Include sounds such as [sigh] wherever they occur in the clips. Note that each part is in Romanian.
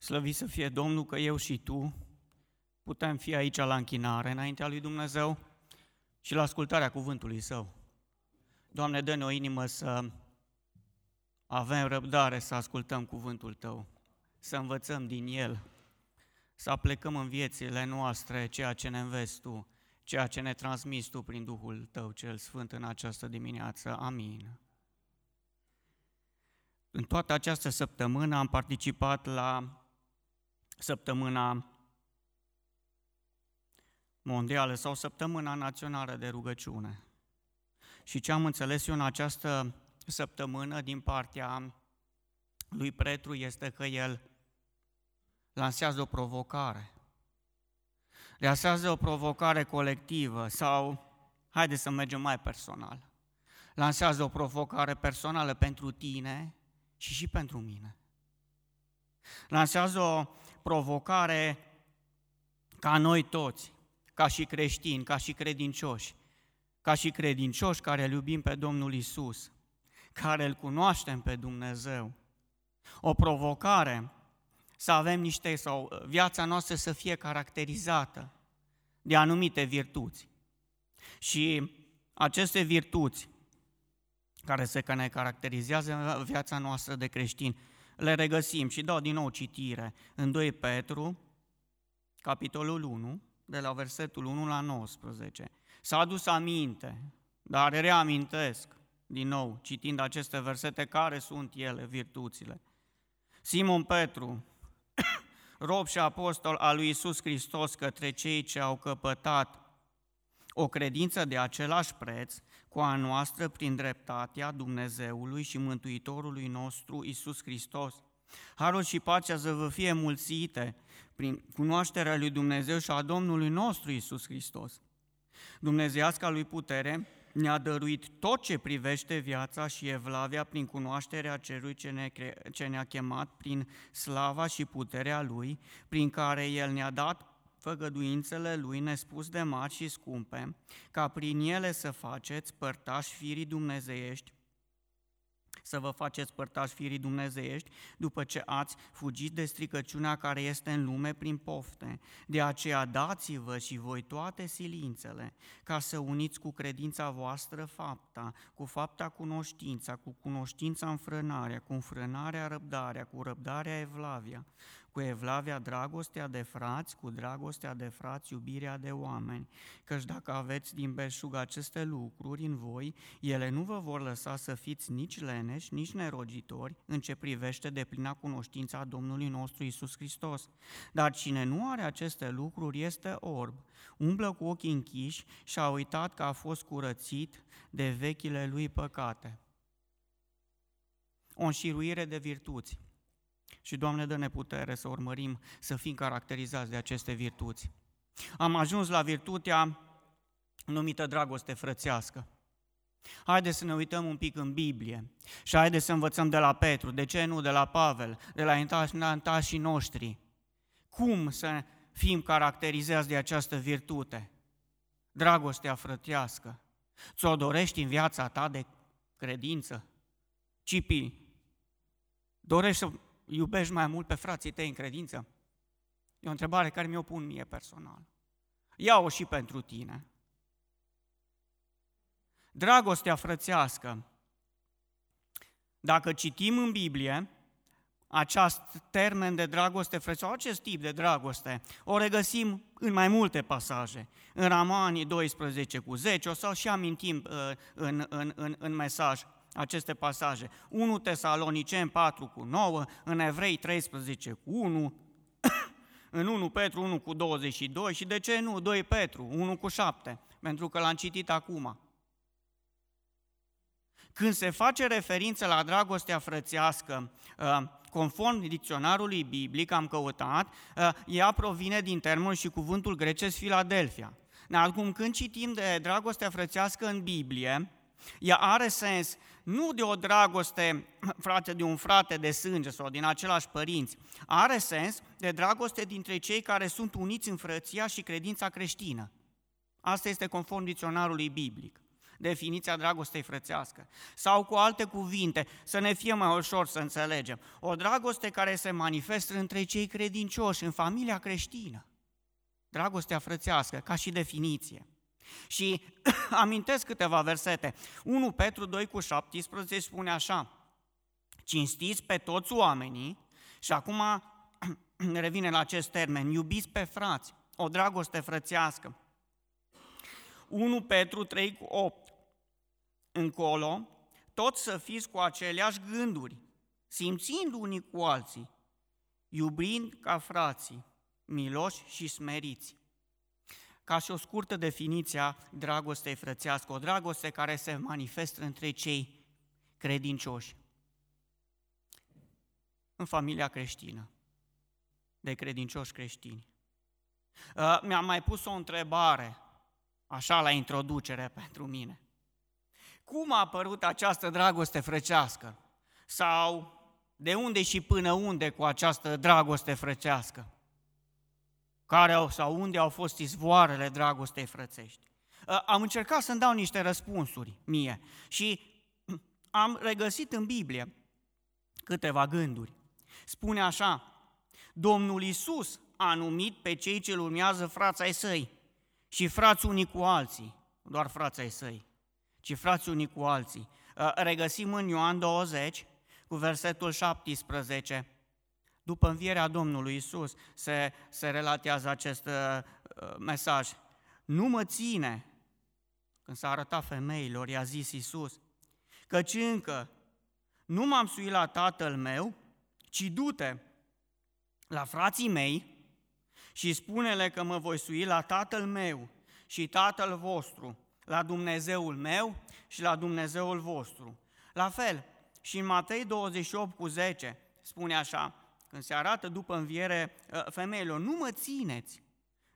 Slăvit să fie Domnul că eu și tu putem fi aici la închinare înaintea lui Dumnezeu și la ascultarea cuvântului Său. Doamne, dă-ne o inimă să avem răbdare să ascultăm cuvântul Tău, să învățăm din El, să aplecăm în viețile noastre ceea ce ne înveți Tu, ceea ce ne transmiți Tu prin Duhul Tău cel Sfânt în această dimineață. Amin. În toată această săptămână am participat la săptămâna mondială sau săptămâna națională de rugăciune. Și ce am înțeles eu în această săptămână din partea lui Petru este că el lansează o provocare. Lansează o provocare colectivă sau, haide să mergem mai personal, lansează o provocare personală pentru tine și și pentru mine. Lansează o provocare ca noi toți, ca și creștini, ca și credincioși, ca și credincioși care îl iubim pe Domnul Isus, care îl cunoaștem pe Dumnezeu. O provocare să avem niște, sau viața noastră să fie caracterizată de anumite virtuți. Și aceste virtuți care se ne caracterizează viața noastră de creștini, le regăsim și dau din nou citire în 2 Petru, capitolul 1, de la versetul 1 la 19. S-a adus aminte, dar reamintesc din nou, citind aceste versete, care sunt ele, virtuțile. Simon Petru, [coughs] rob și apostol al lui Isus Hristos către cei ce au căpătat o credință de același preț cu a noastră prin dreptatea Dumnezeului și Mântuitorului nostru Isus Hristos. Harul și pacea să vă fie mulțite prin cunoașterea lui Dumnezeu și a Domnului nostru Isus Hristos. Dumnezeiasca lui putere ne-a dăruit tot ce privește viața și evlavia prin cunoașterea celui ce, ne, ce ne-a chemat prin slava și puterea Lui, prin care El ne-a dat făgăduințele Lui nespus de mari și scumpe, ca prin ele să faceți părtași firii dumnezeiești, să vă faceți părtași firii dumnezeiești după ce ați fugit de stricăciunea care este în lume prin pofte. De aceea dați-vă și voi toate silințele, ca să uniți cu credința voastră fapta, cu fapta cunoștința, cu cunoștința înfrânarea, cu înfrânarea răbdarea, cu răbdarea evlavia, cu evlavia dragostea de frați, cu dragostea de frați iubirea de oameni, căci dacă aveți din belșug aceste lucruri în voi, ele nu vă vor lăsa să fiți nici leneși, nici nerogitori în ce privește de plina cunoștința a Domnului nostru Isus Hristos. Dar cine nu are aceste lucruri este orb, umblă cu ochii închiși și a uitat că a fost curățit de vechile lui păcate. O înșiruire de virtuți. Și, Doamne, dă-ne putere să urmărim, să fim caracterizați de aceste virtuți. Am ajuns la virtutea numită dragoste frățească. Haideți să ne uităm un pic în Biblie și haideți să învățăm de la Petru, de ce nu de la Pavel, de la întașii noștri. Cum să fim caracterizați de această virtute? Dragostea frătească. Ți-o dorești în viața ta de credință? Cipi, dorești să iubești mai mult pe frații tăi în credință? E o întrebare care mi-o pun mie personal. Ia-o și pentru tine. Dragostea frățească. Dacă citim în Biblie, acest termen de dragoste frățească, acest tip de dragoste, o regăsim în mai multe pasaje. În Ramani 12 cu 10, o să și amintim uh, în, în, în, în mesaj aceste pasaje. 1 Tesalonicen 4 cu 9, în Evrei 13 cu 1, [coughs] în 1 Petru 1 cu 22 și de ce nu 2 Petru 1 cu 7, pentru că l-am citit acum. Când se face referință la dragostea frățească, uh, conform dicționarului biblic, am căutat, uh, ea provine din termenul și cuvântul grecesc Filadelfia. Acum, când citim de dragostea frățească în Biblie, ea are sens nu de o dragoste, [clears throat] frate, de un frate de sânge sau din același părinți, are sens de dragoste dintre cei care sunt uniți în frăția și credința creștină. Asta este conform dicționarului biblic. definiția dragostei frățească. Sau cu alte cuvinte, să ne fie mai ușor să înțelegem. O dragoste care se manifestă între cei credincioși, în familia creștină. Dragostea frățească, ca și definiție. Și [coughs] amintesc câteva versete. 1 Petru 2 cu 17 spune așa, cinstiți pe toți oamenii, și acum [coughs] revine la acest termen, iubiți pe frați, o dragoste frățească. 1 Petru 3 cu 8 încolo, toți să fiți cu aceleași gânduri, simțind unii cu alții, iubind ca frații, miloși și smeriți. Ca și o scurtă definiție a dragostei frățească, o dragoste care se manifestă între cei credincioși. În familia creștină, de credincioși creștini. Uh, mi-am mai pus o întrebare, așa la introducere pentru mine. Cum a apărut această dragoste frăcească? Sau de unde și până unde cu această dragoste frăcească? Care au, sau unde au fost izvoarele dragostei frățești? Uh, am încercat să-mi dau niște răspunsuri mie și am regăsit în Biblie câteva gânduri. Spune așa, Domnul Isus a numit pe cei ce urmează frața ai săi și frați unii cu alții, doar frața ai săi, ci frați unii cu alții. Uh, regăsim în Ioan 20, cu versetul 17, după învierea Domnului Isus, se, se relatează acest uh, uh, mesaj. Nu mă ține, când s-a arătat femeilor, i-a zis Isus, căci încă nu m-am suit la tatăl meu, ci du-te la frații mei și spune-le că mă voi sui la tatăl meu și tatăl vostru, la Dumnezeul meu și la Dumnezeul vostru. La fel, și în Matei 28 cu 10 spune așa, când se arată după înviere ă, femeilor, nu mă țineți,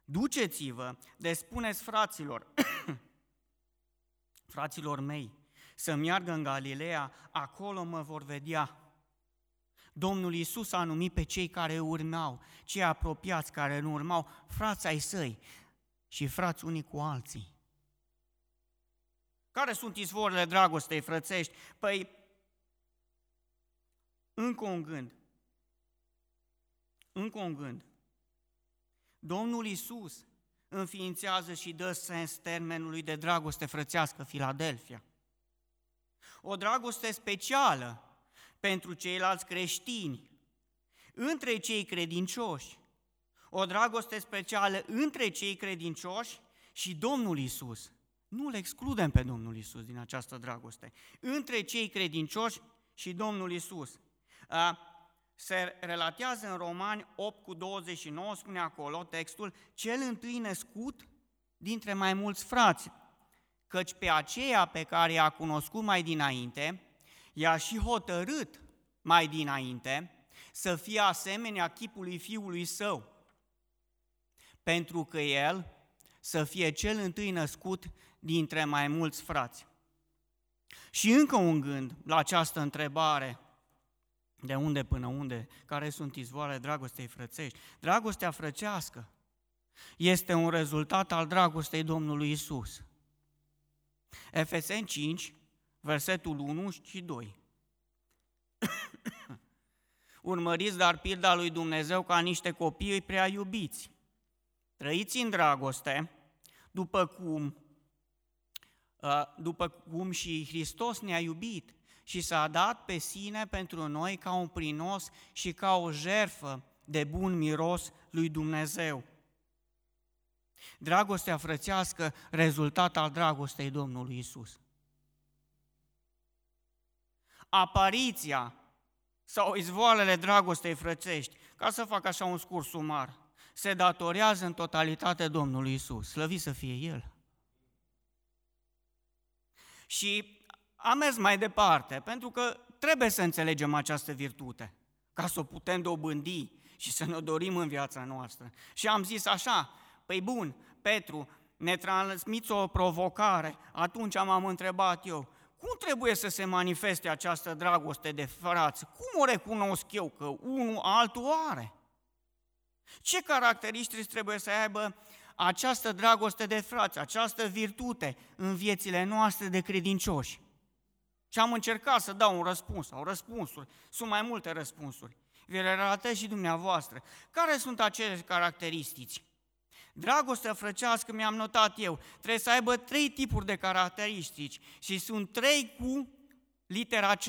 duceți-vă, de spuneți fraților, [coughs] fraților mei, să meargă în Galileea, acolo mă vor vedea. Domnul Iisus a numit pe cei care urmau, cei apropiați care nu urmau, frații ai săi și frați unii cu alții. Care sunt izvorile dragostei frățești? Păi, încă un gând. Încă un gând. Domnul Isus înființează și dă sens termenului de dragoste frățească Filadelfia. O dragoste specială pentru ceilalți creștini, între cei credincioși. O dragoste specială între cei credincioși și Domnul Isus. Nu îl excludem pe Domnul Isus din această dragoste. Între cei credincioși și Domnul Isus se relatează în Romani 8 cu 29, spune acolo textul, cel întâi născut dintre mai mulți frați, căci pe aceea pe care i-a cunoscut mai dinainte, i-a și hotărât mai dinainte să fie asemenea chipului fiului său, pentru că el să fie cel întâi născut dintre mai mulți frați. Și încă un gând la această întrebare, de unde până unde, care sunt izvoarele dragostei frățești. Dragostea frăcească este un rezultat al dragostei Domnului Isus. Efeseni 5, versetul 1 și 2. [coughs] Urmăriți dar pilda lui Dumnezeu ca niște copii prea iubiți. Trăiți în dragoste, după cum, după cum și Hristos ne-a iubit și s-a dat pe sine pentru noi ca un prinos și ca o jerfă de bun miros lui Dumnezeu. Dragostea frățească, rezultat al dragostei Domnului Isus. Apariția sau izvoalele dragostei frățești, ca să fac așa un scurs sumar, se datorează în totalitate Domnului Isus. Slăvit să fie El. Și am mers mai departe, pentru că trebuie să înțelegem această virtute, ca să o putem dobândi și să ne dorim în viața noastră. Și am zis așa, păi bun, Petru, ne transmiți o provocare, atunci m-am întrebat eu, cum trebuie să se manifeste această dragoste de frați? Cum o recunosc eu că unul altul are? Ce caracteristici trebuie să aibă această dragoste de frați, această virtute în viețile noastre de credincioși. Și am încercat să dau un răspuns, sau răspunsuri, sunt mai multe răspunsuri. Vi le relatez și dumneavoastră. Care sunt acele caracteristici? Dragostea frăcească, mi-am notat eu, trebuie să aibă trei tipuri de caracteristici și sunt trei cu litera C.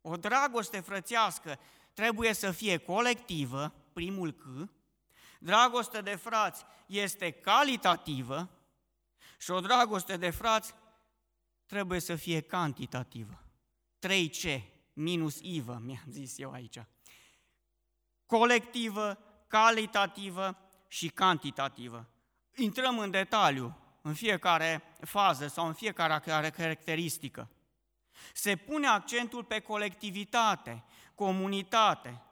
O dragoste frățească trebuie să fie colectivă, primul C, dragostea de frați este calitativă și o dragoste de frați trebuie să fie cantitativă. 3C minus IVă, mi-am zis eu aici. Colectivă, calitativă și cantitativă. Intrăm în detaliu în fiecare fază sau în fiecare caracteristică. Se pune accentul pe colectivitate, comunitate.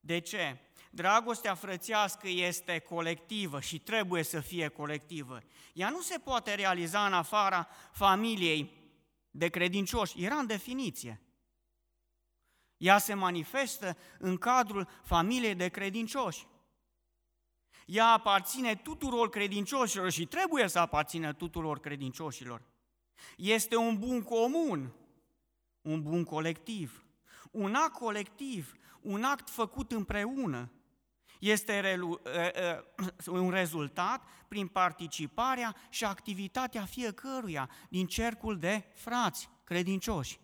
De ce? Dragostea frățească este colectivă și trebuie să fie colectivă. Ea nu se poate realiza în afara familiei de credincioși. Era în definiție. Ea se manifestă în cadrul familiei de credincioși. Ea aparține tuturor credincioșilor și trebuie să aparțină tuturor credincioșilor. Este un bun comun, un bun colectiv, un act colectiv, un act făcut împreună. Este [clears throat] un rezultat prin participarea și activitatea fiecăruia din cercul de frați credincioși.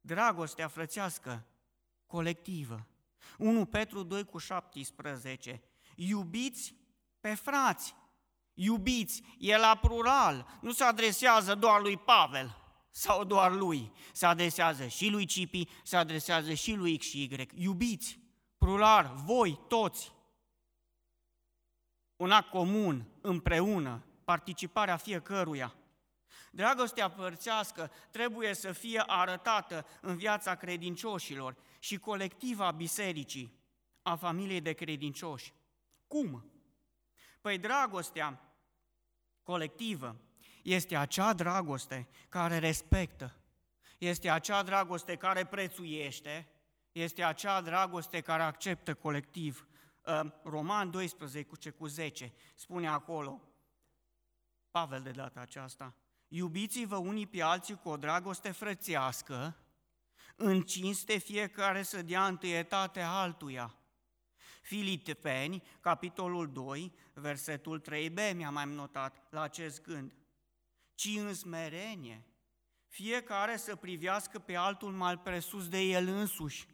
Dragostea frățească, colectivă. 1 Petru 2 cu 17. Iubiți pe frați, iubiți, e la plural, nu se adresează doar lui Pavel sau doar lui, se adresează și lui Cipi, se adresează și lui X și Y. Iubiți, plural, voi toți. Un act comun, împreună, participarea fiecăruia. Dragostea părțească trebuie să fie arătată în viața credincioșilor și colectiva bisericii, a familiei de credincioși. Cum? Păi dragostea colectivă este acea dragoste care respectă, este acea dragoste care prețuiește, este acea dragoste care acceptă colectiv. Ă, Roman 12 cu 10 spune acolo, Pavel de data aceasta, Iubiți-vă unii pe alții cu o dragoste frățească, în cinste fiecare să dea întâietate altuia. Filipeni, capitolul 2, versetul 3b, mi-am mai notat la acest gând. Ci în smerenie, fiecare să privească pe altul mai presus de el însuși.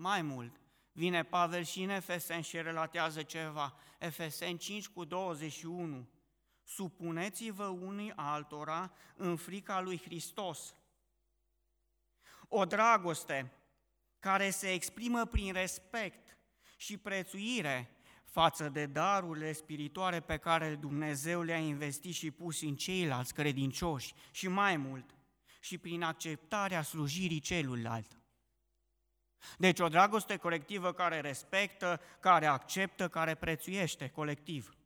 Mai mult, vine Pavel și în Efeseni și relatează ceva. Efeseni 5 cu 21 supuneți-vă unii altora în frica lui Hristos. O dragoste care se exprimă prin respect și prețuire față de darurile spirituale pe care Dumnezeu le-a investit și pus în ceilalți credincioși și mai mult, și prin acceptarea slujirii celuilalt. Deci o dragoste colectivă care respectă, care acceptă, care prețuiește colectiv.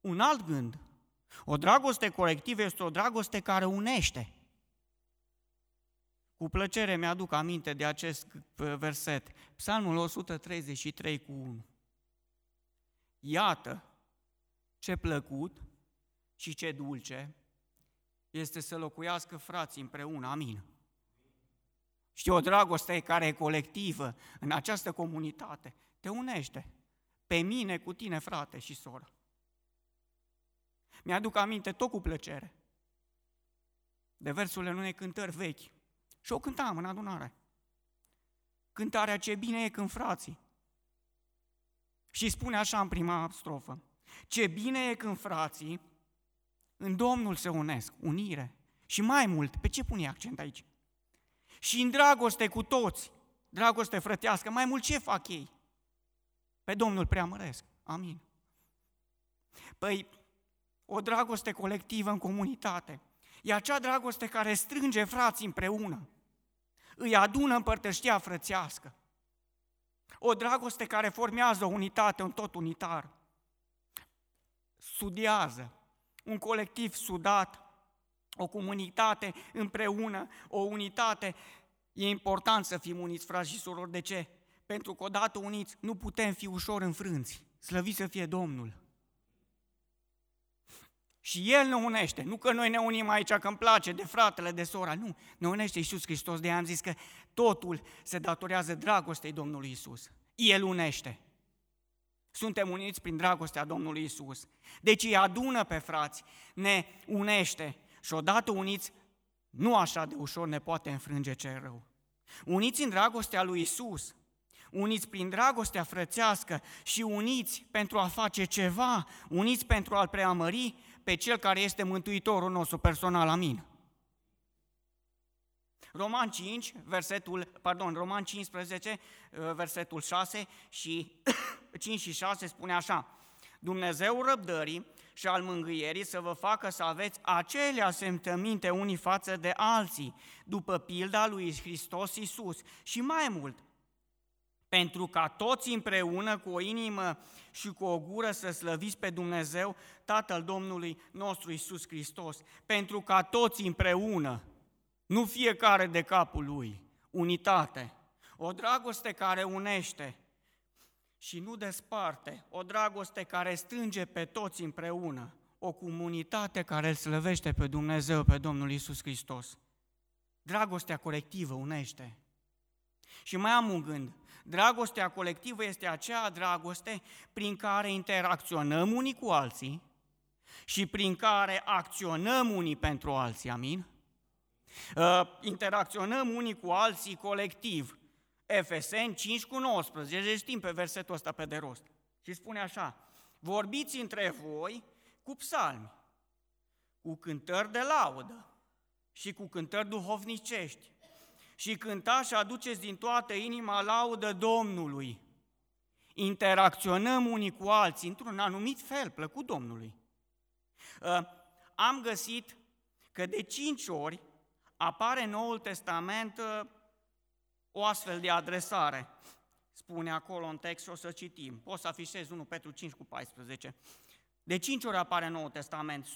Un alt gând. O dragoste colectivă este o dragoste care unește. Cu plăcere mi-aduc aminte de acest verset, Psalmul 133 cu 1. Iată ce plăcut și ce dulce este să locuiască frații împreună. Amin. Și o dragoste care e colectivă în această comunitate te unește. Pe mine, cu tine, frate și soră. Mi-aduc aminte tot cu plăcere de versurile unei cântări vechi. Și o cântam în adunare. Cântarea ce bine e când frații. Și spune așa în prima strofă. Ce bine e când frații în Domnul se unesc, unire. Și mai mult, pe ce pune accent aici? Și în dragoste cu toți, dragoste frătească, mai mult ce fac ei? Pe Domnul preamăresc. Amin. Păi, o dragoste colectivă în comunitate. E acea dragoste care strânge frații împreună, îi adună împărtăștia frățească. O dragoste care formează o unitate, un tot unitar. Sudează, un colectiv sudat, o comunitate împreună, o unitate. E important să fim uniți, frați și surori. De ce? Pentru că odată uniți nu putem fi ușor înfrânți. Slăvit să fie Domnul! Și El ne unește. Nu că noi ne unim aici că îmi place de fratele, de sora. Nu, ne unește Iisus Hristos. De am zis că totul se datorează dragostei Domnului Iisus. El unește. Suntem uniți prin dragostea Domnului Isus. Deci îi adună pe frați, ne unește și odată uniți, nu așa de ușor ne poate înfrânge cel rău. Uniți în dragostea lui Isus, uniți prin dragostea frățească și uniți pentru a face ceva, uniți pentru a-L preamări pe Cel care este Mântuitorul nostru personal. Amin. Roman 5, versetul, pardon, Roman 15, uh, versetul 6 și [coughs] 5 și 6 spune așa, Dumnezeu răbdării și al mângâierii să vă facă să aveți acele asemtăminte unii față de alții, după pilda lui Hristos Iisus. Și mai mult, pentru ca toți împreună cu o inimă și cu o gură să slăviți pe Dumnezeu, Tatăl Domnului nostru Iisus Hristos, pentru ca toți împreună, nu fiecare de capul lui, unitate, o dragoste care unește și nu desparte, o dragoste care strânge pe toți împreună, o comunitate care îl slăvește pe Dumnezeu, pe Domnul Isus Hristos. Dragostea colectivă unește. Și mai am un gând. Dragostea colectivă este aceea dragoste prin care interacționăm unii cu alții și prin care acționăm unii pentru alții. Amin? Uh, interacționăm unii cu alții colectiv. Efeseni 5 cu 19, deci știm pe versetul ăsta pe de rost. Și spune așa, vorbiți între voi cu psalmi, cu cântări de laudă și cu cântări duhovnicești și cântați și aduceți din toată inima laudă Domnului. Interacționăm unii cu alții într-un anumit fel, plăcut Domnului. Uh, am găsit că de cinci ori apare în Noul Testament uh, o astfel de adresare. Spune acolo în text și o să citim. Poți să afișezi 1 Petru 5 cu 14. De cinci ori apare în Noul Testament.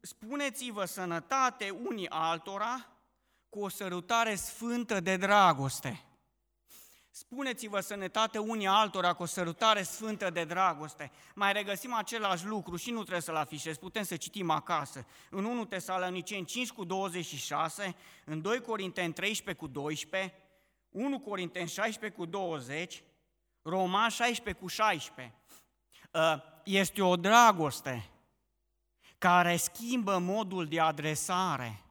Spuneți-vă sănătate unii altora cu o sărutare sfântă de dragoste. Spuneți-vă sănătate unii altora cu o sărutare sfântă de dragoste. Mai regăsim același lucru și nu trebuie să-l afișez, putem să citim acasă. În 1 Tesaloniceni 5 cu 26, în 2 Corinteni 13 cu 12, 1 Corinteni 16 cu 20, Roman 16 cu 16. Ă, este o dragoste care schimbă modul de adresare,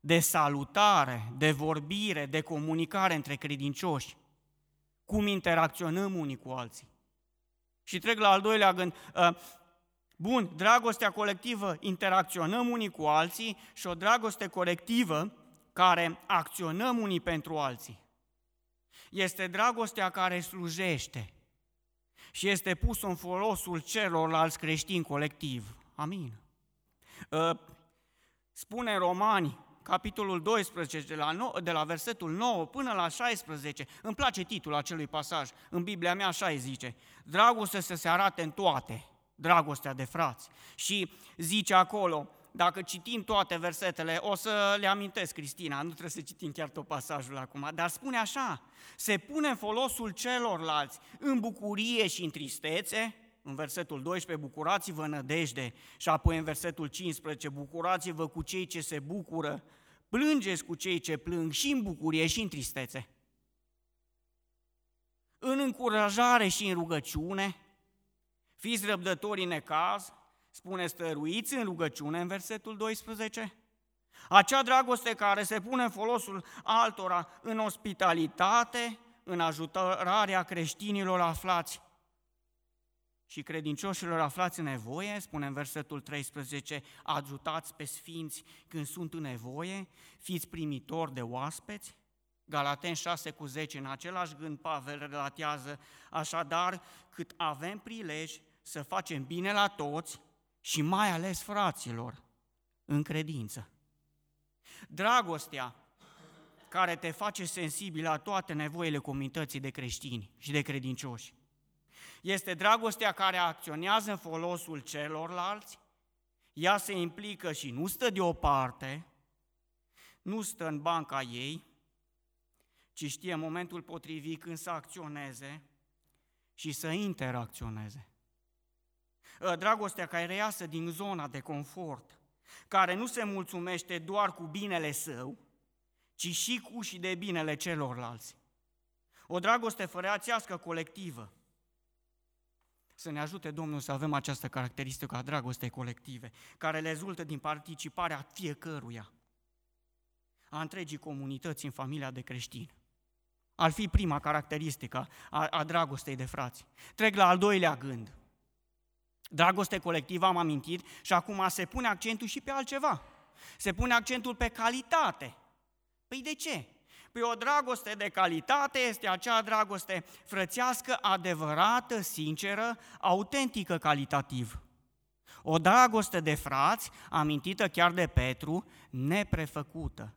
de salutare, de vorbire, de comunicare între credincioși cum interacționăm unii cu alții. Și trec la al doilea gând. Uh, bun, dragostea colectivă, interacționăm unii cu alții și o dragoste colectivă care acționăm unii pentru alții. Este dragostea care slujește și este pus în folosul celorlalți creștini colectiv. Amin. Uh, spune Romani capitolul 12, de la, 9, de la versetul 9 până la 16. Îmi place titlul acelui pasaj. În Biblia mea așa îi zice. Dragoste să se arate în toate. Dragostea de frați. Și zice acolo, dacă citim toate versetele, o să le amintesc, Cristina, nu trebuie să citim chiar tot pasajul acum, dar spune așa, se pune în folosul celorlalți în bucurie și în tristețe, în versetul 12, bucurați-vă nădejde, și apoi în versetul 15, bucurați-vă cu cei ce se bucură, plângeți cu cei ce plâng și în bucurie și în tristețe. În încurajare și în rugăciune, fiți răbdători în necaz, spune stăruiți în rugăciune în versetul 12, acea dragoste care se pune în folosul altora în ospitalitate, în ajutorarea creștinilor aflați și credincioșilor aflați în nevoie, spune în versetul 13, ajutați pe sfinți când sunt în nevoie, fiți primitori de oaspeți. Galaten 6 cu 10, în același gând Pavel relatează, așadar, cât avem prilej să facem bine la toți și mai ales fraților, în credință. Dragostea care te face sensibil la toate nevoile comunității de creștini și de credincioși este dragostea care acționează în folosul celorlalți, ea se implică și nu stă deoparte, nu stă în banca ei, ci știe momentul potrivit când să acționeze și să interacționeze. Ă, dragostea care reiasă din zona de confort, care nu se mulțumește doar cu binele său, ci și cu și de binele celorlalți. O dragoste făreațească colectivă. Să ne ajute Domnul să avem această caracteristică a dragostei colective, care rezultă din participarea fiecăruia, a întregii comunități în familia de creștini. Ar fi prima caracteristică a, a dragostei de frați. Trec la al doilea gând. Dragoste colectivă, am amintit, și acum se pune accentul și pe altceva. Se pune accentul pe calitate. Păi de ce? Păi o dragoste de calitate este acea dragoste frățească, adevărată, sinceră, autentică calitativ. O dragoste de frați, amintită chiar de Petru, neprefăcută.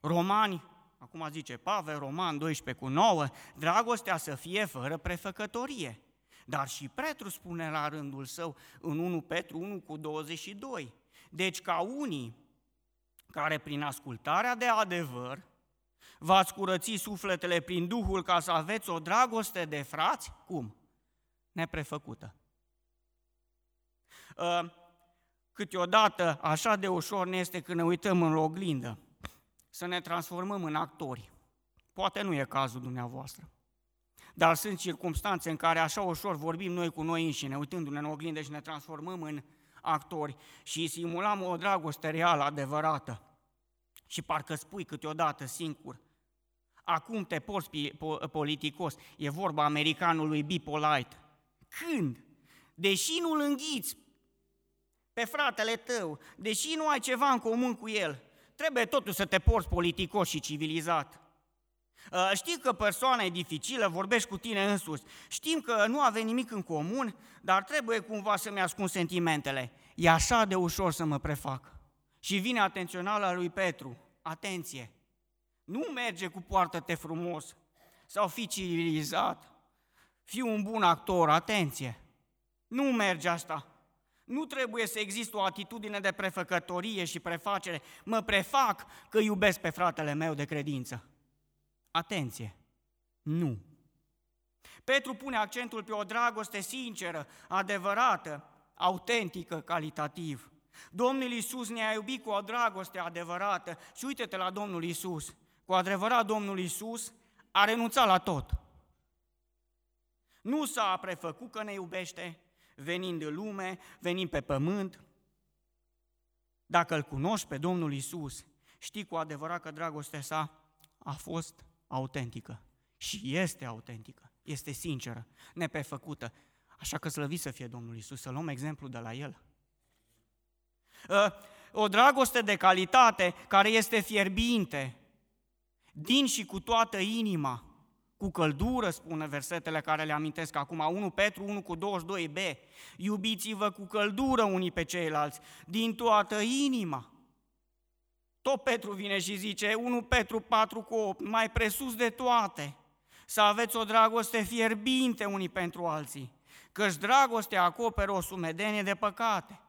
Romani, acum zice Pavel, Roman 12 cu 9, dragostea să fie fără prefăcătorie. Dar și Petru spune la rândul său în 1 Petru 1 cu 22. Deci ca unii care prin ascultarea de adevăr v-ați curăți sufletele prin Duhul ca să aveți o dragoste de frați? Cum? Neprefăcută. Ă, câteodată așa de ușor ne este când ne uităm în oglindă să ne transformăm în actori. Poate nu e cazul dumneavoastră. Dar sunt circunstanțe în care așa ușor vorbim noi cu noi înșine, uitându-ne în oglindă și ne transformăm în actori și simulăm o dragoste reală, adevărată. Și parcă spui câteodată singur, acum te porți politicos, e vorba americanului Be Polite. Când? Deși nu-l înghiți pe fratele tău, deși nu ai ceva în comun cu el, trebuie totuși să te porți politicos și civilizat. Uh, știi că persoana e dificilă, vorbești cu tine însuți, știm că nu avem nimic în comun, dar trebuie cumva să-mi ascund sentimentele. E așa de ușor să mă prefac. Și vine atenționala lui Petru. Atenție! Nu merge cu poartă-te frumos sau fi civilizat, fi un bun actor, atenție! Nu merge asta. Nu trebuie să existe o atitudine de prefăcătorie și prefacere. Mă prefac că iubesc pe fratele meu de credință. Atenție! Nu! Petru pune accentul pe o dragoste sinceră, adevărată, autentică, calitativ. Domnul Iisus ne-a iubit cu o dragoste adevărată și uite-te la Domnul Iisus. Cu adevărat Domnul Iisus a renunțat la tot. Nu s-a prefăcut că ne iubește, venind în lume, venind pe pământ. Dacă îl cunoști pe Domnul Iisus, știi cu adevărat că dragostea sa a fost autentică. Și este autentică, este sinceră, nepefăcută. Așa că slăvit să fie Domnul Isus, să luăm exemplu de la El. Ă, o dragoste de calitate care este fierbinte, din și cu toată inima, cu căldură, spune versetele care le amintesc acum, 1 Petru 1 cu 22b, iubiți-vă cu căldură unii pe ceilalți, din toată inima. Tot Petru vine și zice, 1 Petru 4 cu 8, mai presus de toate, să aveți o dragoste fierbinte unii pentru alții, căci dragostea acoperă o sumedenie de păcate.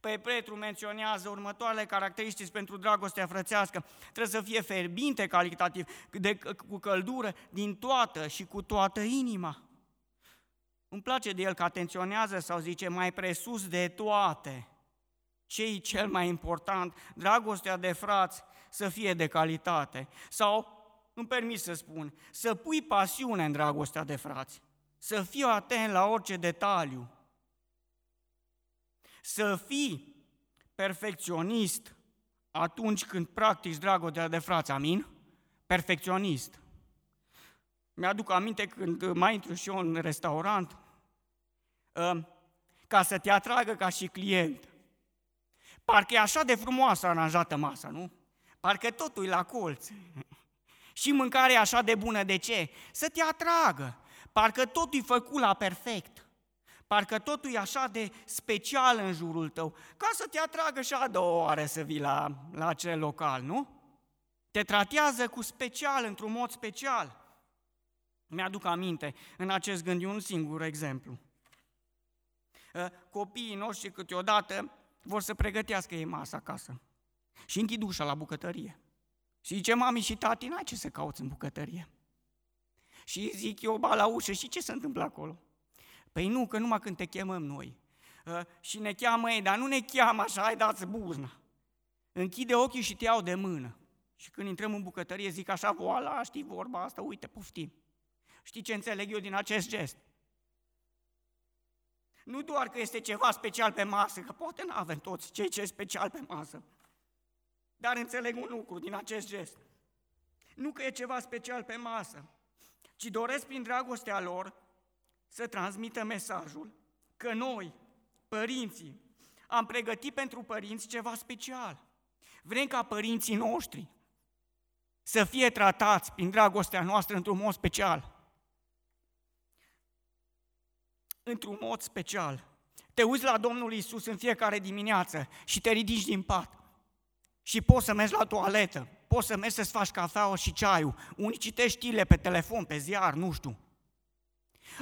Păi Petru menționează următoarele caracteristici pentru dragostea frățească. Trebuie să fie fierbinte calitativ, de, cu căldură, din toată și cu toată inima. Îmi place de el că atenționează sau zice mai presus de toate ce e cel mai important, dragostea de frați să fie de calitate. Sau, îmi permis să spun, să pui pasiune în dragostea de frați, să fii atent la orice detaliu, să fii perfecționist atunci când practici dragostea de frați, amin? Perfecționist. Mi-aduc aminte când mai intru și eu în restaurant, ă, ca să te atragă ca și client. Parcă e așa de frumoasă aranjată masa, nu? Parcă totul e la colț. Și mâncarea e așa de bună, de ce? Să te atragă. Parcă totul e făcut la perfect. Parcă totul e așa de special în jurul tău, ca să te atragă și a doua oară să vii la, la acel local, nu? Te tratează cu special, într-un mod special. Mi-aduc aminte în acest gând un singur exemplu. Copiii noștri câteodată vor să pregătească ei masa acasă. Și închid ușa la bucătărie. Și zice, mami și tati, n-ai ce să cauți în bucătărie. Și zic eu, ba la ușă, și ce se întâmplă acolo? Păi nu, că numai când te chemăm noi. Uh, și ne cheamă ei, dar nu ne cheamă așa, hai dați buzna. Închide ochii și te iau de mână. Și când intrăm în bucătărie zic așa, voala, știi vorba asta, uite, poftim. Știi ce înțeleg eu din acest gest? Nu doar că este ceva special pe masă, că poate nu avem toți cei ce special pe masă, dar înțeleg un lucru din acest gest. Nu că e ceva special pe masă, ci doresc prin dragostea lor să transmită mesajul că noi, părinții, am pregătit pentru părinți ceva special. Vrem ca părinții noștri să fie tratați prin dragostea noastră într-un mod special. Într-un mod special. Te uiți la Domnul Isus în fiecare dimineață și te ridici din pat. Și poți să mergi la toaletă, poți să mergi să-ți faci cafeaua și ceaiul. Unii citești știrile pe telefon, pe ziar, nu știu.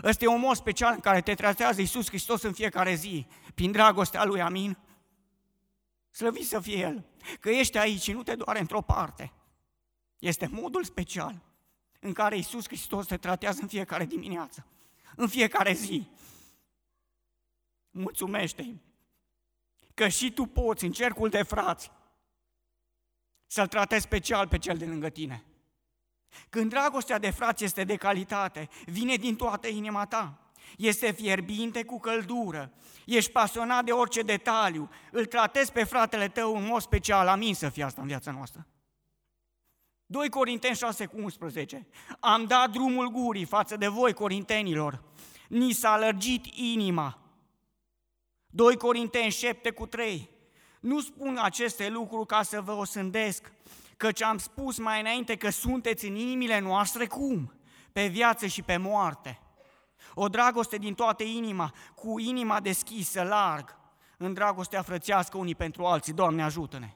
Ăsta e un mod special în care te tratează Iisus Hristos în fiecare zi, prin dragostea Lui, amin? Slăvit să fie El, că ești aici și nu te doare într-o parte. Este modul special în care Iisus Hristos te tratează în fiecare dimineață, în fiecare zi. Mulțumește-i că și tu poți în cercul de frați să-l tratezi special pe cel de lângă tine. Când dragostea de frați este de calitate, vine din toată inima ta, este fierbinte cu căldură, ești pasionat de orice detaliu, îl tratezi pe fratele tău în mod special, amin să fie asta în viața noastră. 2 Corinteni 6 cu 11. Am dat drumul gurii față de voi, corintenilor. Ni s-a lărgit inima. 2 Corinteni 7 cu 3. Nu spun aceste lucruri ca să vă osândesc, căci am spus mai înainte că sunteți în inimile noastre cum? Pe viață și pe moarte. O dragoste din toată inima, cu inima deschisă, larg, în dragostea frățească unii pentru alții. Doamne, ajută-ne!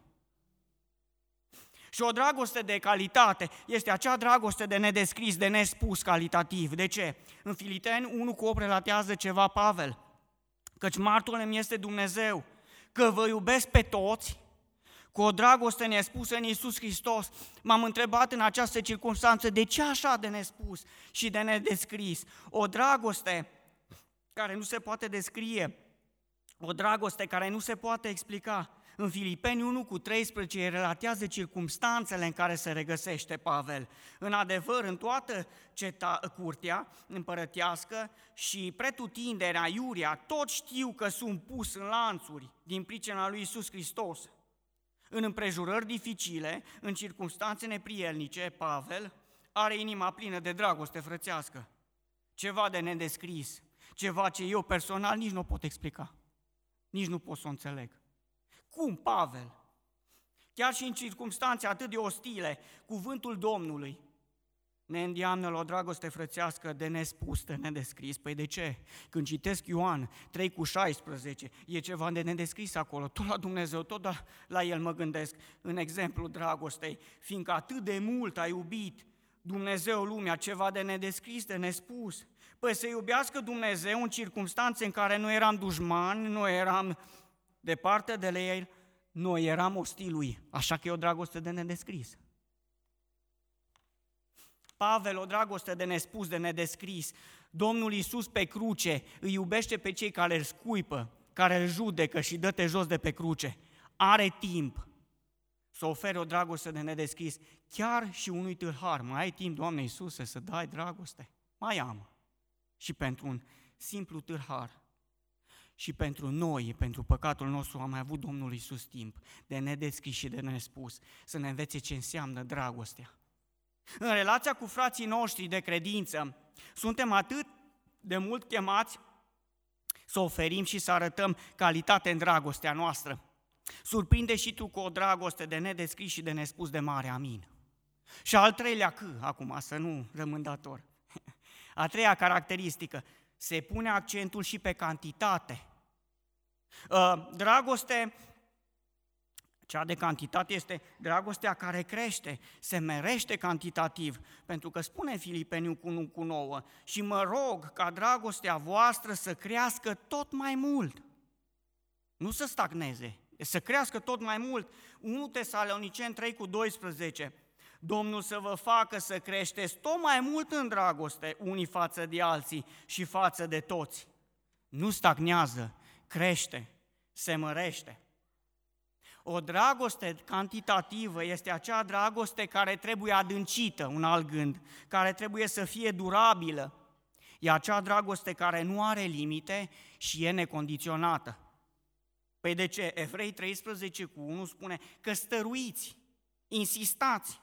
Și o dragoste de calitate este acea dragoste de nedescris, de nespus calitativ. De ce? În Filiteni 1 cu 8 relatează ceva Pavel, căci martorul mi este Dumnezeu, că vă iubesc pe toți, cu o dragoste nespusă în Iisus Hristos, m-am întrebat în această circunstanță de ce așa de nespus și de nedescris. O dragoste care nu se poate descrie, o dragoste care nu se poate explica. În Filipeni 1 cu 13 relatează circumstanțele în care se regăsește Pavel. În adevăr, în toată ceta, curtea împărătească și pretutinderea, Iuria, tot știu că sunt pus în lanțuri din pricina lui Isus Hristos. În împrejurări dificile, în circunstanțe neprielnice, Pavel are inima plină de dragoste frățească. Ceva de nedescris, ceva ce eu personal nici nu pot explica, nici nu pot să o înțeleg. Cum, Pavel? Chiar și în circunstanțe atât de ostile, cuvântul Domnului ne îndeamnă la o dragoste frățească de nespus, de nedescris. Păi de ce? Când citesc Ioan 3 cu 16, e ceva de nedescris acolo, tot la Dumnezeu, tot la, la El mă gândesc, în exemplu dragostei, fiindcă atât de mult a iubit Dumnezeu lumea, ceva de nedescris, de nespus. Păi să iubească Dumnezeu în circunstanțe în care nu eram dușmani, nu eram departe de El, noi eram ostilui, așa că e o dragoste de nedescris. Pavel, o dragoste de nespus, de nedescris. Domnul Iisus pe cruce îi iubește pe cei care îl scuipă, care îl judecă și dă-te jos de pe cruce. Are timp să ofere o dragoste de nedescris, chiar și unui tâlhar. Mai ai timp, Doamne Iisuse, să dai dragoste? Mai am. Și pentru un simplu tâlhar. Și pentru noi, pentru păcatul nostru, am mai avut Domnul Iisus timp de nedescris și de nespus, să ne învețe ce înseamnă dragostea. În relația cu frații noștri de credință, suntem atât de mult chemați să oferim și să arătăm calitate în dragostea noastră. Surprinde și tu cu o dragoste de nedescris și de nespus de mare, amin. Și al treilea că, acum, să nu rămân dator. [laughs] A treia caracteristică, se pune accentul și pe cantitate. Ă, dragoste cea de cantitate este dragostea care crește, se merește cantitativ, pentru că spune Filipeniu cu 1 cu 9, și mă rog ca dragostea voastră să crească tot mai mult. Nu să stagneze, să crească tot mai mult. 1 Tesalonicen 3 cu 12, Domnul să vă facă să creșteți tot mai mult în dragoste unii față de alții și față de toți. nu stagnează, crește, se mărește. O dragoste cantitativă este acea dragoste care trebuie adâncită, un alt gând, care trebuie să fie durabilă. E acea dragoste care nu are limite și e necondiționată. Păi de ce? Evrei 13 cu 1 spune că stăruiți, insistați,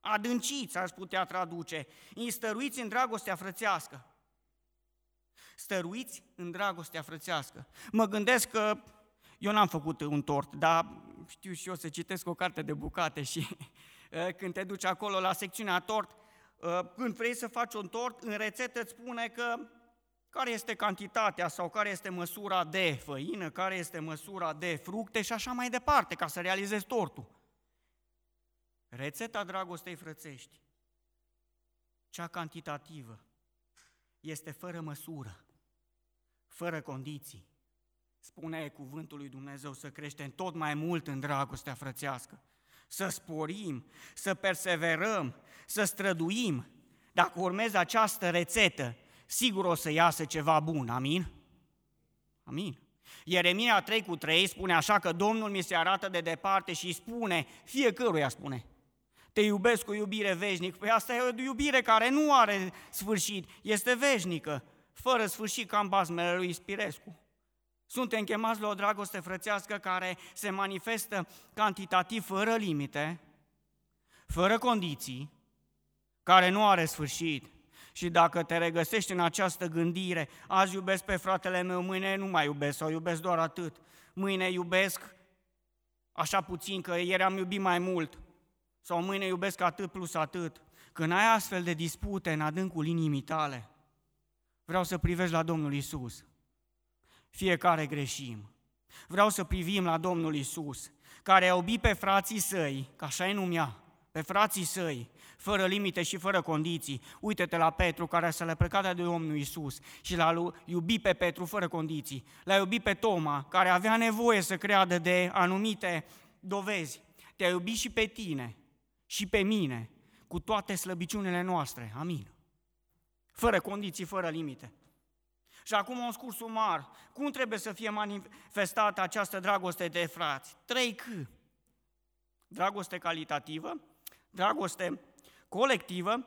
adânciți, aș putea traduce, stăruiți în dragostea frățească. Stăruiți în dragostea frățească. Mă gândesc că eu n-am făcut un tort, dar știu și eu să citesc o carte de bucate și [laughs] eh, când te duci acolo la secțiunea tort, eh, când vrei să faci un tort, în rețetă îți spune că care este cantitatea sau care este măsura de făină, care este măsura de fructe și așa mai departe, ca să realizezi tortul. Rețeta dragostei frățești, cea cantitativă, este fără măsură, fără condiții. Spune cuvântul lui Dumnezeu să creștem tot mai mult în dragostea frățească, să sporim, să perseverăm, să străduim. Dacă urmezi această rețetă, sigur o să iasă ceva bun, amin? Amin. Ieremia 3 cu 3 spune așa că Domnul mi se arată de departe și spune, fiecăruia spune, te iubesc cu iubire veșnică. Păi asta e o iubire care nu are sfârșit, este veșnică, fără sfârșit ca în bazmele lui Ispirescu. Suntem chemați la o dragoste frățească care se manifestă cantitativ fără limite, fără condiții, care nu are sfârșit. Și dacă te regăsești în această gândire, azi iubesc pe fratele meu, mâine nu mai iubesc sau iubesc doar atât, mâine iubesc așa puțin că ieri am iubit mai mult, sau mâine iubesc atât plus atât, când ai astfel de dispute în adâncul inimii tale, vreau să privești la Domnul Isus. Fiecare greșim. Vreau să privim la Domnul Isus, care a iubit pe frații săi, ca așa e numea, pe frații săi, fără limite și fără condiții. Uite-te la Petru, care să le plecat de Domnul Isus și l-a iubit pe Petru fără condiții. L-a iubit pe Toma, care avea nevoie să creadă de anumite dovezi. Te-a iubit și pe tine, și pe mine, cu toate slăbiciunile noastre. Amin. Fără condiții, fără limite. Și acum un scurs sumar. Cum trebuie să fie manifestată această dragoste de frați? Trei C. Dragoste calitativă, dragoste colectivă,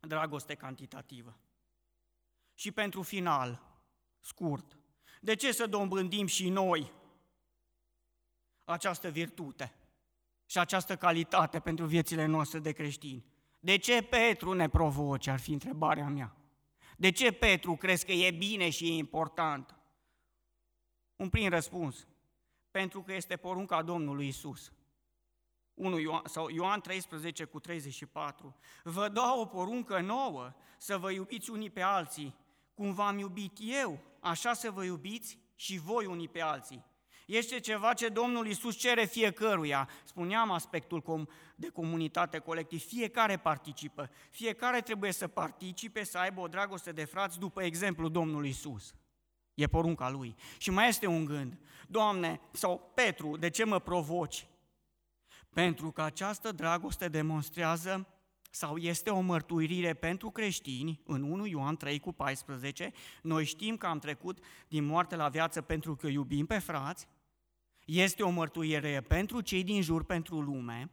dragoste cantitativă. Și pentru final, scurt, de ce să dobândim și noi această virtute? și această calitate pentru viețile noastre de creștini? De ce Petru ne provoce, ar fi întrebarea mea? De ce Petru crezi că e bine și e important? Un prim răspuns. Pentru că este porunca Domnului Isus. 1 Ioan, sau Ioan 13 cu 34. Vă dau o poruncă nouă, să vă iubiți unii pe alții, cum v-am iubit eu, așa să vă iubiți și voi unii pe alții. Este ceva ce Domnul Isus cere fiecăruia. Spuneam aspectul de comunitate colectiv. Fiecare participă. Fiecare trebuie să participe, să aibă o dragoste de frați după exemplu Domnului Isus. E porunca lui. Și mai este un gând. Doamne, sau Petru, de ce mă provoci? Pentru că această dragoste demonstrează sau este o mărturire pentru creștini, în 1 Ioan 3 cu 14, noi știm că am trecut din moarte la viață pentru că iubim pe frați, este o mărturie pentru cei din jur, pentru lume,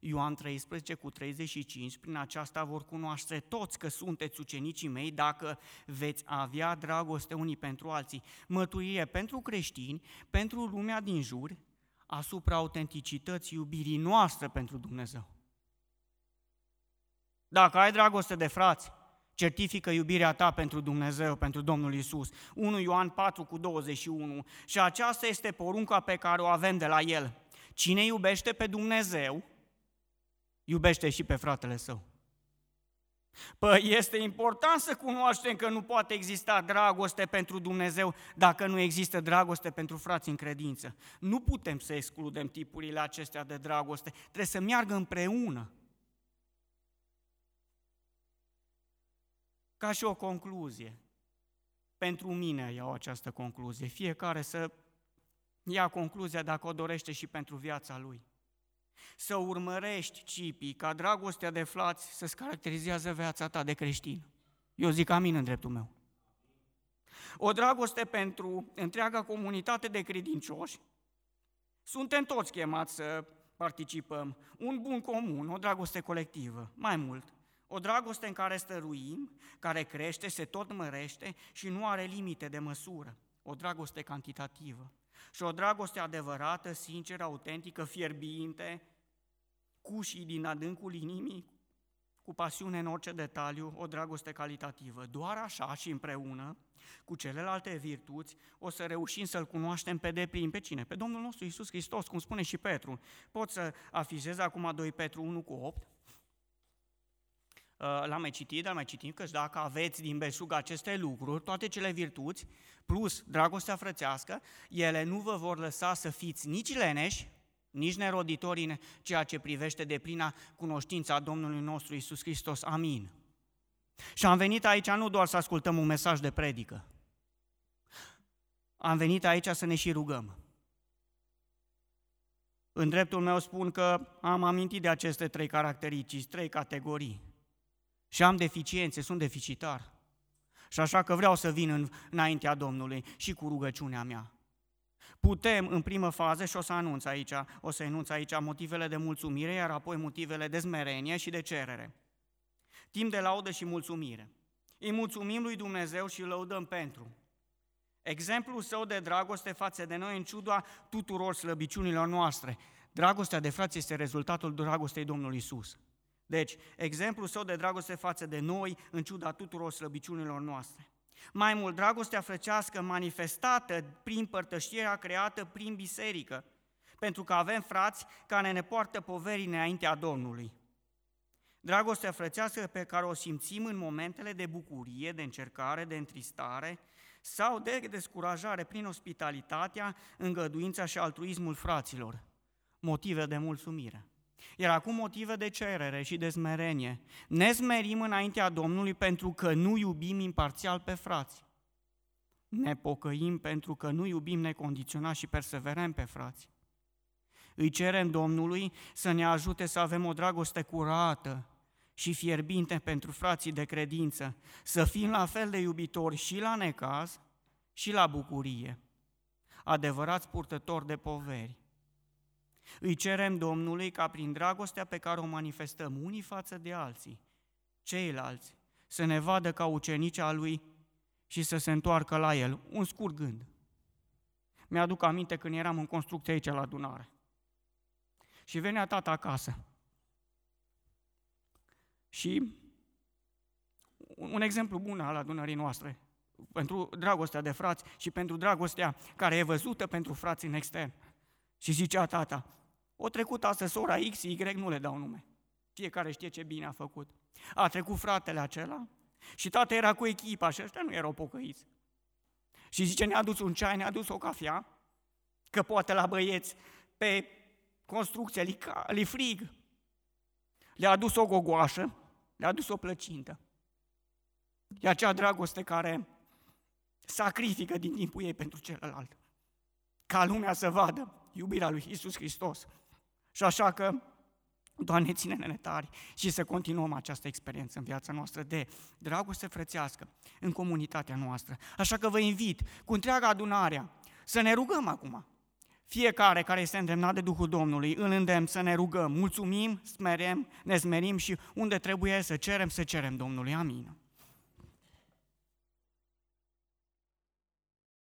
Ioan 13 cu 35, prin aceasta vor cunoaște toți că sunteți ucenicii mei dacă veți avea dragoste unii pentru alții. Mărturie pentru creștini, pentru lumea din jur, asupra autenticității iubirii noastre pentru Dumnezeu. Dacă ai dragoste de frați, certifică iubirea ta pentru Dumnezeu, pentru Domnul Isus. 1 Ioan 4 cu 21. Și aceasta este porunca pe care o avem de la El. Cine iubește pe Dumnezeu, iubește și pe fratele său. Păi este important să cunoaștem că nu poate exista dragoste pentru Dumnezeu dacă nu există dragoste pentru frați în credință. Nu putem să excludem tipurile acestea de dragoste, trebuie să meargă împreună. Ca și o concluzie. Pentru mine iau această concluzie. Fiecare să ia concluzia dacă o dorește și pentru viața lui. Să urmărești, Cipi, ca dragostea de flați să-ți caracterizează viața ta de creștin. Eu zic amin în dreptul meu. o dragoste pentru întreaga comunitate de credincioși. Suntem toți chemați să participăm. Un bun comun, o dragoste colectivă, mai mult. O dragoste în care stăruim, care crește, se tot mărește și nu are limite de măsură. O dragoste cantitativă. Și o dragoste adevărată, sinceră, autentică, fierbinte, cu și din adâncul inimii, cu pasiune în orice detaliu, o dragoste calitativă. Doar așa și împreună cu celelalte virtuți o să reușim să-L cunoaștem pe deplin. Pe cine? Pe Domnul nostru Isus Hristos, cum spune și Petru. Pot să afizez acum 2 Petru 1 cu 8, Uh, l-am mai citit, dar mai citim că dacă aveți din beșug aceste lucruri, toate cele virtuți, plus dragostea frățească, ele nu vă vor lăsa să fiți nici leneși, nici neroditori în ceea ce privește de plina cunoștința Domnului nostru Isus Hristos. Amin. Și am venit aici nu doar să ascultăm un mesaj de predică, am venit aici să ne și rugăm. În dreptul meu spun că am amintit de aceste trei caracteristici, trei categorii și am deficiențe, sunt deficitar. Și așa că vreau să vin în, înaintea Domnului și cu rugăciunea mea. Putem, în primă fază, și o să anunț aici, o să enunț aici motivele de mulțumire, iar apoi motivele de smerenie și de cerere. Timp de laudă și mulțumire. Îi mulțumim lui Dumnezeu și îl lăudăm pentru. Exemplul său de dragoste față de noi în ciuda tuturor slăbiciunilor noastre. Dragostea de frați este rezultatul dragostei Domnului Isus. Deci, exemplul său de dragoste față de noi, în ciuda tuturor slăbiciunilor noastre. Mai mult, dragostea frăcească manifestată prin părtășirea creată prin biserică, pentru că avem frați care ne poartă poverii înaintea Domnului. Dragostea frățească pe care o simțim în momentele de bucurie, de încercare, de întristare sau de descurajare prin ospitalitatea, îngăduința și altruismul fraților. Motive de mulțumire. Iar acum motive de cerere și de smerenie. Ne smerim înaintea Domnului pentru că nu iubim imparțial pe frați. Ne pocăim pentru că nu iubim necondiționat și perseverăm pe frați. Îi cerem Domnului să ne ajute să avem o dragoste curată și fierbinte pentru frații de credință, să fim la fel de iubitori și la necaz și la bucurie, adevărați purtători de poveri. Îi cerem Domnului ca prin dragostea pe care o manifestăm unii față de alții, ceilalți, să ne vadă ca ucenici a Lui și să se întoarcă la El. Un scurt gând. Mi-aduc aminte când eram în construcție aici la adunare. Și venea tata acasă. Și un exemplu bun al adunării noastre, pentru dragostea de frați și pentru dragostea care e văzută pentru frații în extern. Și zicea tata, o trecut astăzi ora X, Y, nu le dau nume. Fiecare știe ce bine a făcut. A trecut fratele acela și tata era cu echipa și ăștia nu erau pocăiți. Și zice, ne-a adus un ceai, ne-a adus o cafea, că poate la băieți pe construcție li, li frig. Le-a adus o gogoașă, le-a adus o plăcintă. E acea dragoste care sacrifică din timpul ei pentru celălalt. Ca lumea să vadă iubirea lui Isus Hristos. Și așa că, Doamne, ține-ne tari și să continuăm această experiență în viața noastră de dragoste frățească în comunitatea noastră. Așa că vă invit cu întreaga adunarea să ne rugăm acum. Fiecare care este îndemnat de Duhul Domnului, îl îndemn să ne rugăm, mulțumim, smerem, ne smerim și unde trebuie să cerem, să cerem Domnului. Amin.